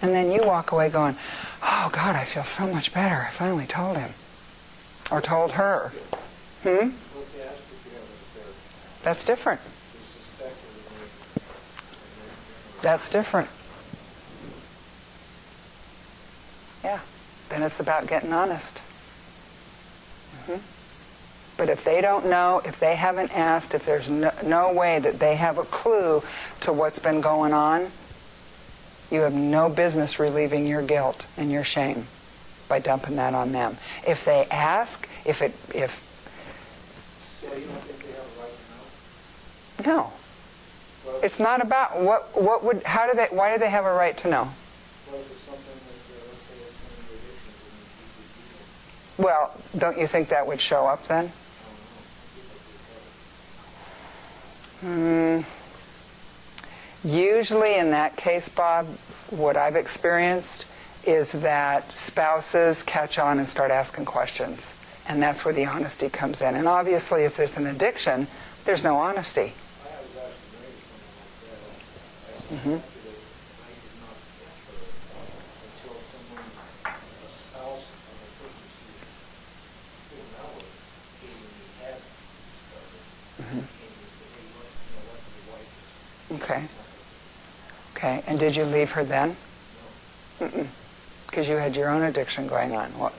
and then you walk away going, oh God, I feel so much better. I finally told him. Or told her. Hmm? That's different. That's different. Yeah. Then it's about getting honest. hmm But if they don't know, if they haven't asked, if there's no, no way that they have a clue to what's been going on, you have no business relieving your guilt and your shame by dumping that on them. If they ask, if it, if So you don't think they have a right to know? no, it's not about what what would how do they why do they have a right to know? well, don't you think that would show up then? Hmm. Usually in that case, Bob, what I've experienced is that spouses catch on and start asking questions. And that's where the honesty comes in. And obviously, if there's an addiction, there's no honesty. I was actually married to someone Mhm. Mhm. Is. Okay. Okay. And did you leave her then? Because you had your own addiction going on. What,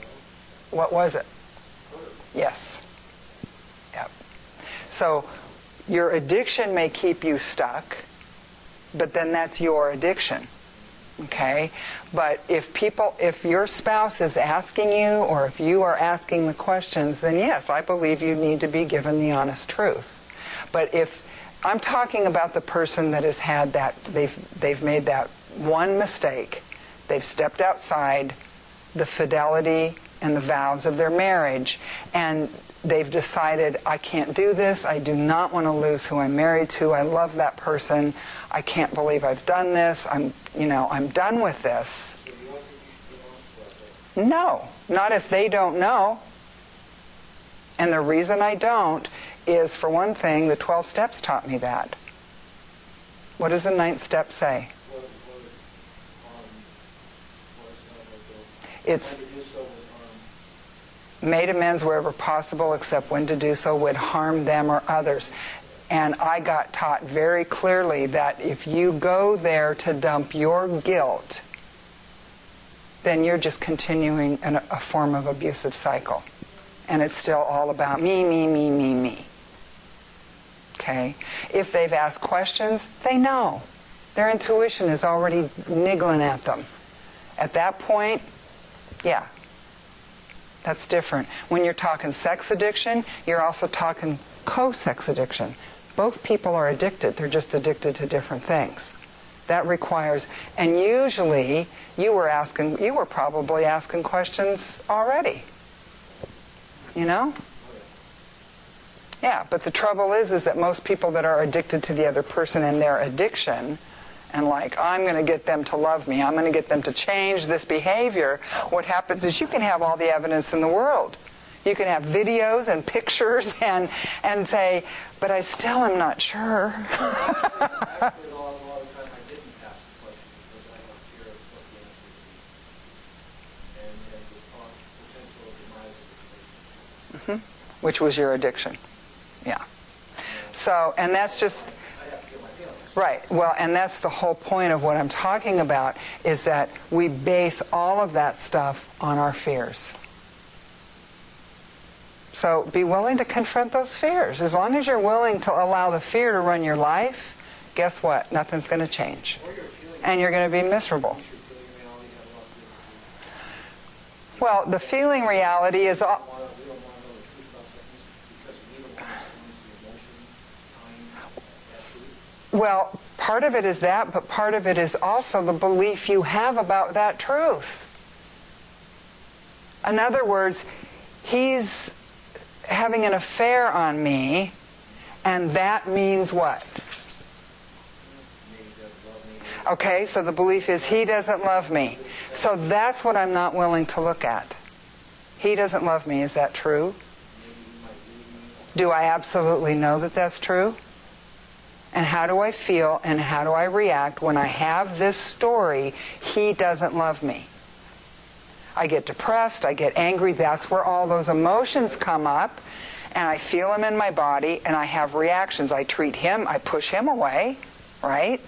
what was it? Yes. Yep. So your addiction may keep you stuck, but then that's your addiction. Okay? But if people, if your spouse is asking you or if you are asking the questions, then yes, I believe you need to be given the honest truth. But if I'm talking about the person that has had that, they've, they've made that one mistake, they've stepped outside the fidelity and the vows of their marriage, and they've decided, I can't do this, I do not want to lose who I'm married to, I love that person, I can't believe I've done this, I'm, you know, I'm done with this. No, not if they don't know. And the reason I don't is, for one thing, the 12 steps taught me that. What does the ninth step say? It's made amends wherever possible, except when to do so would harm them or others. And I got taught very clearly that if you go there to dump your guilt, then you're just continuing an, a form of abusive cycle. And it's still all about me, me, me, me, me. Okay? If they've asked questions, they know. Their intuition is already niggling at them. At that point, yeah, that's different. When you're talking sex addiction, you're also talking co-sex addiction. Both people are addicted. They're just addicted to different things. That requires, and usually you were asking, you were probably asking questions already. You know? Yeah, but the trouble is, is that most people that are addicted to the other person and their addiction, and like, I'm going to get them to love me, I'm going to get them to change this behavior, what happens is you can have all the evidence in the world. You can have videos and pictures and, and say, but I still am not sure. Relationship. Mm-hmm. Which was your addiction. Yeah. So, and that's just, right, well, and that's the whole point of what I'm talking about, is that we base all of that stuff on our fears. So be willing to confront those fears. As long as you're willing to allow the fear to run your life, guess what? Nothing's going to change. And you're going to be miserable. Well, the feeling reality is all. Well, part of it is that, but part of it is also the belief you have about that truth. In other words, he's having an affair on me, and that means what? Okay, so the belief is he doesn't love me. So that's what I'm not willing to look at. He doesn't love me. Is that true? Do I absolutely know that that's true? And how do I feel and how do I react when I have this story, he doesn't love me? I get depressed, I get angry, that's where all those emotions come up, and I feel them in my body and I have reactions. I treat him, I push him away, right?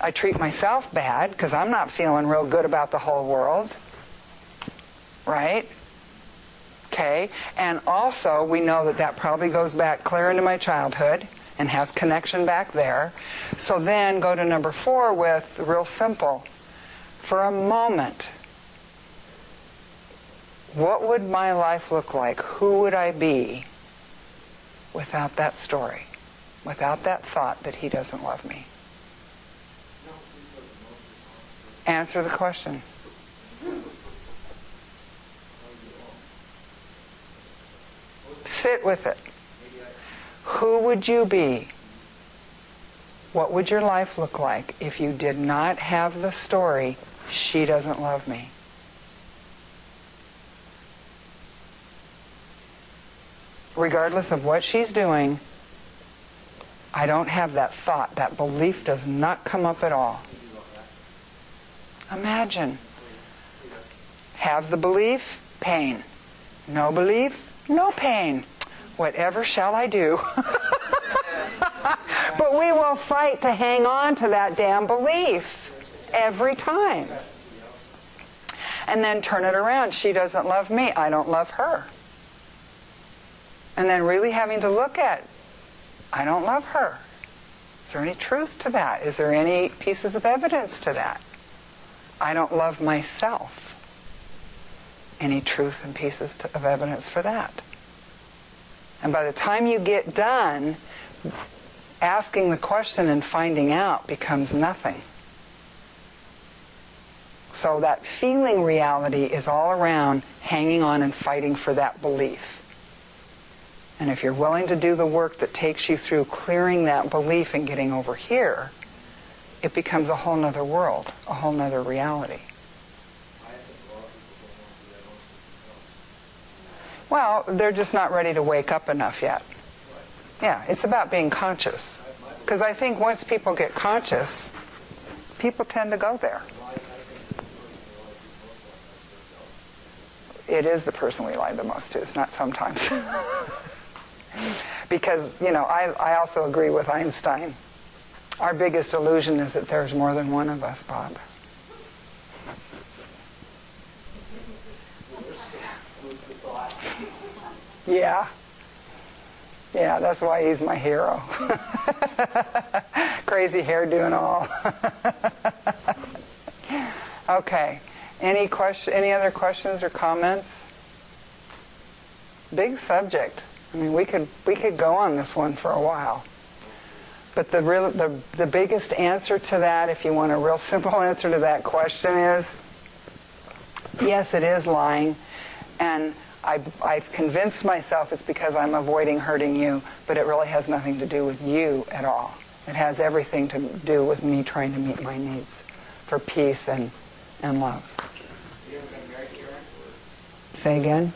I treat myself bad because I'm not feeling real good about the whole world, right? Okay, and also we know that that probably goes back clear into my childhood and has connection back there. So then go to number four with real simple. For a moment, what would my life look like? Who would I be without that story? Without that thought that he doesn't love me? Answer the question. Sit with it. Who would you be? What would your life look like if you did not have the story, she doesn't love me? Regardless of what she's doing, I don't have that thought. That belief does not come up at all. Imagine. Have the belief, pain. No belief, no pain. Whatever shall I do? but we will fight to hang on to that damn belief every time. And then turn it around. She doesn't love me. I don't love her. And then really having to look at, I don't love her. Is there any truth to that? Is there any pieces of evidence to that? I don't love myself. Any truth and pieces to, of evidence for that? And by the time you get done, asking the question and finding out becomes nothing. So that feeling reality is all around hanging on and fighting for that belief. And if you're willing to do the work that takes you through clearing that belief and getting over here, it becomes a whole nother world, a whole nother reality. Well, they're just not ready to wake up enough yet. Yeah, it's about being conscious. Because I think once people get conscious, people tend to go there. It is the person we lie the most to. It's not sometimes. because, you know, I, I also agree with Einstein. Our biggest illusion is that there's more than one of us, Bob. Yeah. Yeah, that's why he's my hero. Crazy hairdo and all. okay. Any question? Any other questions or comments? Big subject. I mean, we could we could go on this one for a while. But the real the the biggest answer to that, if you want a real simple answer to that question, is yes, it is lying, and I, I've convinced myself it's because I'm avoiding hurting you, but it really has nothing to do with you at all. It has everything to do with me trying to meet my needs for peace and, and love. Say again?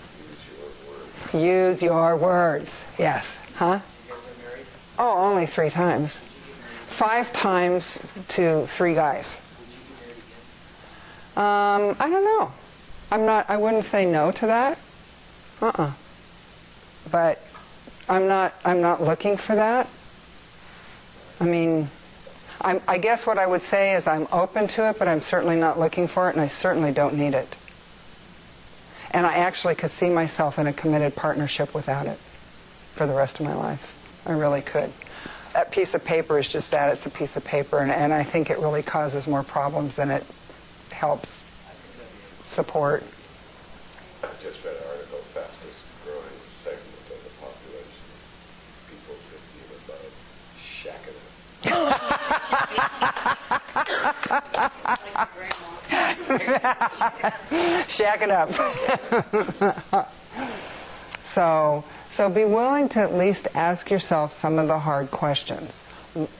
Use your words. Yes. Huh? Oh, only three times. Five times to three guys. Um, I don't know. I'm not, I wouldn't say no to that. Uh-uh. But I'm not, I'm not looking for that. I mean, I'm, I guess what I would say is I'm open to it, but I'm certainly not looking for it, and I certainly don't need it. And I actually could see myself in a committed partnership without it for the rest of my life. I really could. That piece of paper is just that. It's a piece of paper, and, and I think it really causes more problems than it helps support. I just read an article, fastest growing segment of the population is people 50 and above shacking it. Shack it up. so, so be willing to at least ask yourself some of the hard questions.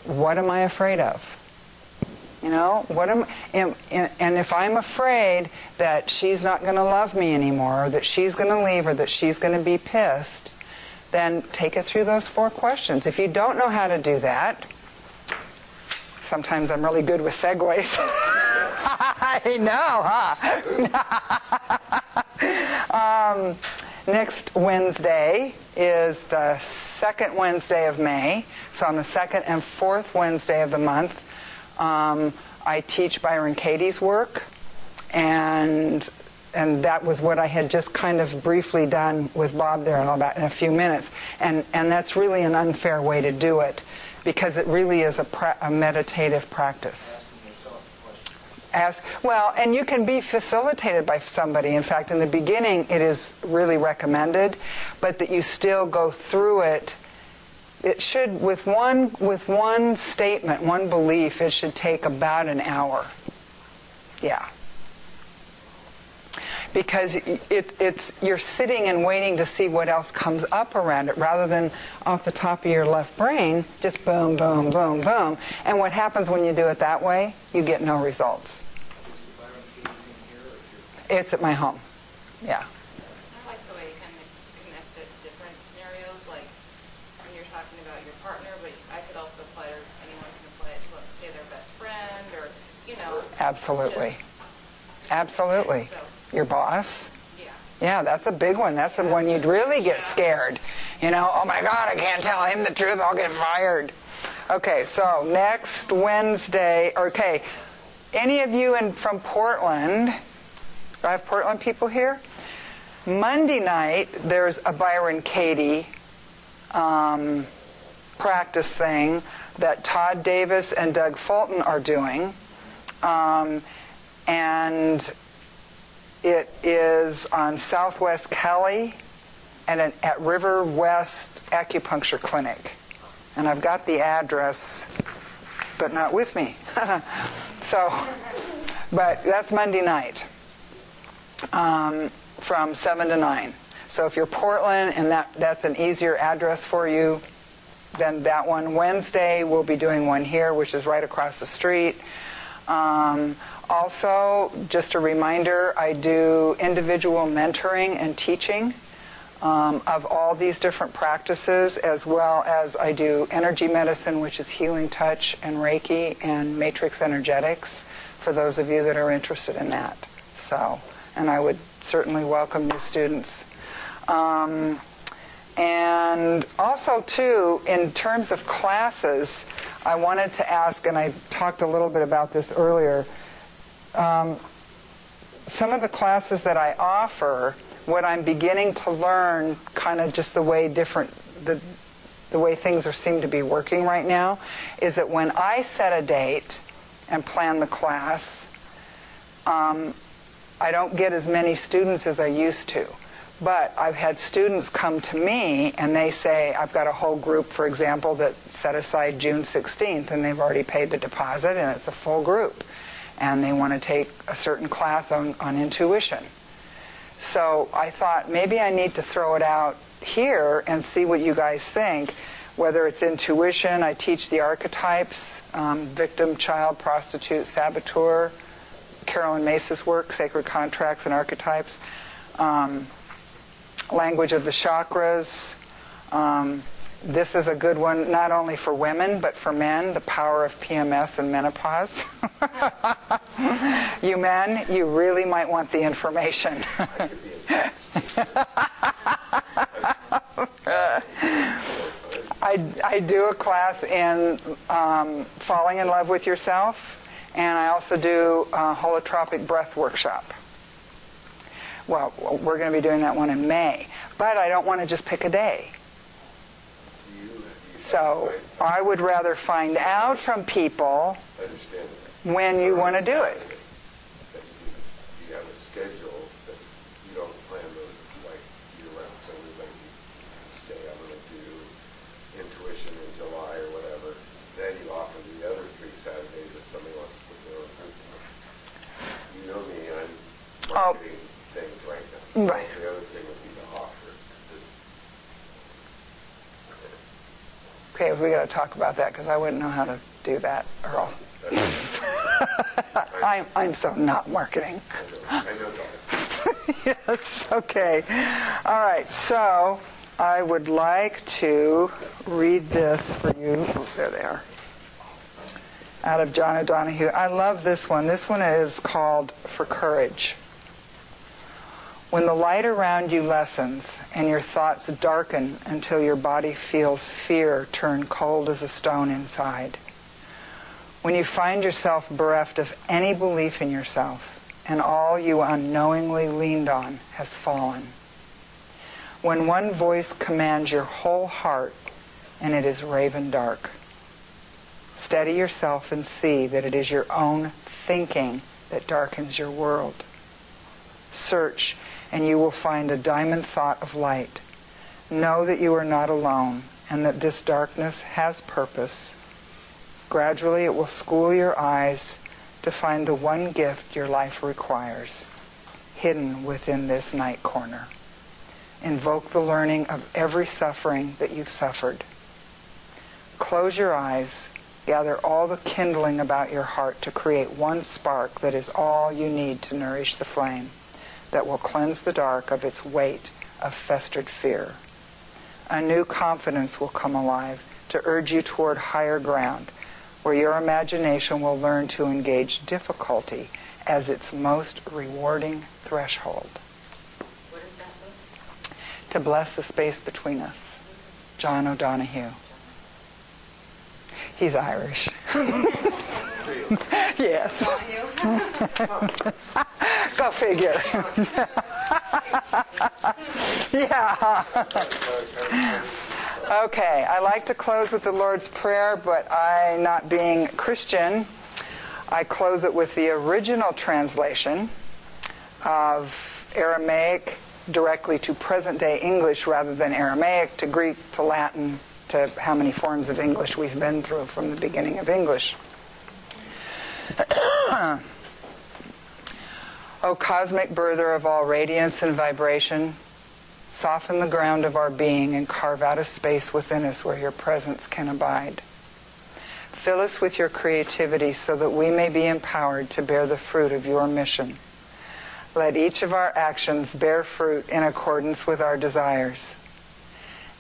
What am I afraid of? You know, what am and, and if I'm afraid that she's not going to love me anymore, or that she's going to leave, or that she's going to be pissed, then take it through those four questions. If you don't know how to do that, sometimes I'm really good with segues. I know, huh? um, next Wednesday is the second Wednesday of May. So on the second and fourth Wednesday of the month, um, I teach Byron Katie's work, and and that was what I had just kind of briefly done with Bob there in about in a few minutes, and and that's really an unfair way to do it, because it really is a, a meditative practice Asking yourself the question. Ask well and you can be facilitated by somebody. In fact in the beginning it is really recommended but that you still go through it. It should with one with one statement one belief it should take about an hour. Yeah because it, it's you're sitting and waiting to see what else comes up around it rather than off the top of your left brain just boom boom boom boom. And what happens when you do it that way? You get no results. Is the Byron Katie thing here or here? it's at my home. Yeah. I like the way you kind of connect it to different scenarios, like when you're talking about your partner, but I could also apply, or anyone can apply it to, let's say, their best friend, or, you know. absolutely. just- absolutely. So, your boss? Yeah. yeah that's a big one. That's the one you'd really get scared. You know oh my god i can't tell him the truth i'll get fired. Okay so next wednesday okay any of you in from portland do i have portland people here? Monday night there's a byron katie um, practice thing that todd davis and doug fulton are doing. Um, and it is on Southwest Kelly and an, at River West Acupuncture Clinic. And I've got the address, but not with me. so, but that's Monday night um, from 7 to 9. So if you're Portland and that, that's an easier address for you, then that one. Wednesday, we'll be doing one here, which is right across the street. Um, also, just a reminder, I do individual mentoring and teaching um, of all these different practices, as well as I do energy medicine, which is healing touch and Reiki and matrix energetics, for those of you that are interested in that. So, and I would certainly welcome new students. Um, and also, too, in terms of classes, I wanted to ask, and I talked a little bit about this earlier, um, some of the classes that I offer, what I'm beginning to learn, kind of just the way different, the, the way things are seem to be working right now, is that when I set a date and plan the class, um, I don't get as many students as I used to. But I've had students come to me and they say, I've got a whole group, for example, that set aside June 16th and they've already paid the deposit and it's a full group. And they want to take a certain class on, on intuition. So I thought maybe I need to throw it out here and see what you guys think. Whether it's intuition, I teach the archetypes um, victim, child, prostitute, saboteur, Carolyn Myss's work, Sacred Contracts and Archetypes. Um, language of the chakras. Um, this is a good one not only for women but for men, the power of PMS and menopause. you men, you really might want the information. I, I do a class in um, falling in love with yourself, and I also do a holotropic breath workshop. Well, we're going to be doing that one in May, but I don't want to just pick a day. So I would rather find out from people I understand that. when you want to do it. That you, you have a schedule that you don't plan those like year round. So when you say I'm going to do intuition in July or whatever, then you offer the other three Saturdays if somebody wants to put their own. You know me, I'm marketing things right now. Right. The other thing would be to offer. Okay, we got to talk about that because I wouldn't know how to do that, Earl. I'm, I'm so not marketing. I know, I know that. yes, okay. All right, so I would like to read this for you. Oh, there they are. Out of John O'Donohue. I love this one. This one is called For Courage. When the light around you lessens and your thoughts darken until your body feels fear turn cold as a stone inside. When you find yourself bereft of any belief in yourself and all you unknowingly leaned on has fallen. When one voice commands your whole heart and it is raven dark. Steady yourself and see that it is your own thinking that darkens your world. Search and you will find a diamond thought of light. Know that you are not alone and that this darkness has purpose. Gradually it will school your eyes to find the one gift your life requires, hidden within this night corner. Invoke the learning of every suffering that you've suffered. Close your eyes, gather all the kindling about your heart to create one spark that is all you need to nourish the flame that will cleanse the dark of its weight of festered fear. A new confidence will come alive to urge you toward higher ground, where your imagination will learn to engage difficulty as its most rewarding threshold. What is that book? To bless the space between us. John O'Donohue. He's Irish. yes. Go figure. yeah. Okay, I like to close with the Lord's Prayer, but I, not being Christian, I close it with the original translation of Aramaic directly to present day English rather than Aramaic to Greek to Latin to how many forms of English we've been through from the beginning of English. O cosmic birther of all radiance and vibration, soften the ground of our being and carve out a space within us where your presence can abide. Fill us with your creativity so that we may be empowered to bear the fruit of your mission. Let each of our actions bear fruit in accordance with our desires.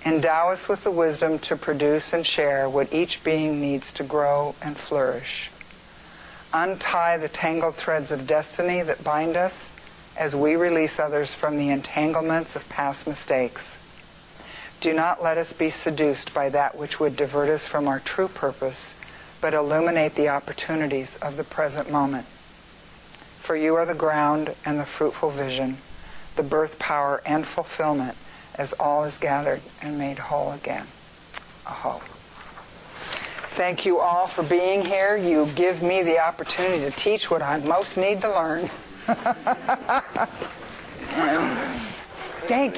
Endow us with the wisdom to produce and share what each being needs to grow and flourish. Untie the tangled threads of destiny that bind us as we release others from the entanglements of past mistakes. Do not let us be seduced by that which would divert us from our true purpose, but illuminate the opportunities of the present moment. For you are the ground and the fruitful vision, the birth power and fulfillment as all is gathered and made whole again. Aho. Thank you all for being here. You give me the opportunity to teach what I most need to learn. Thank you.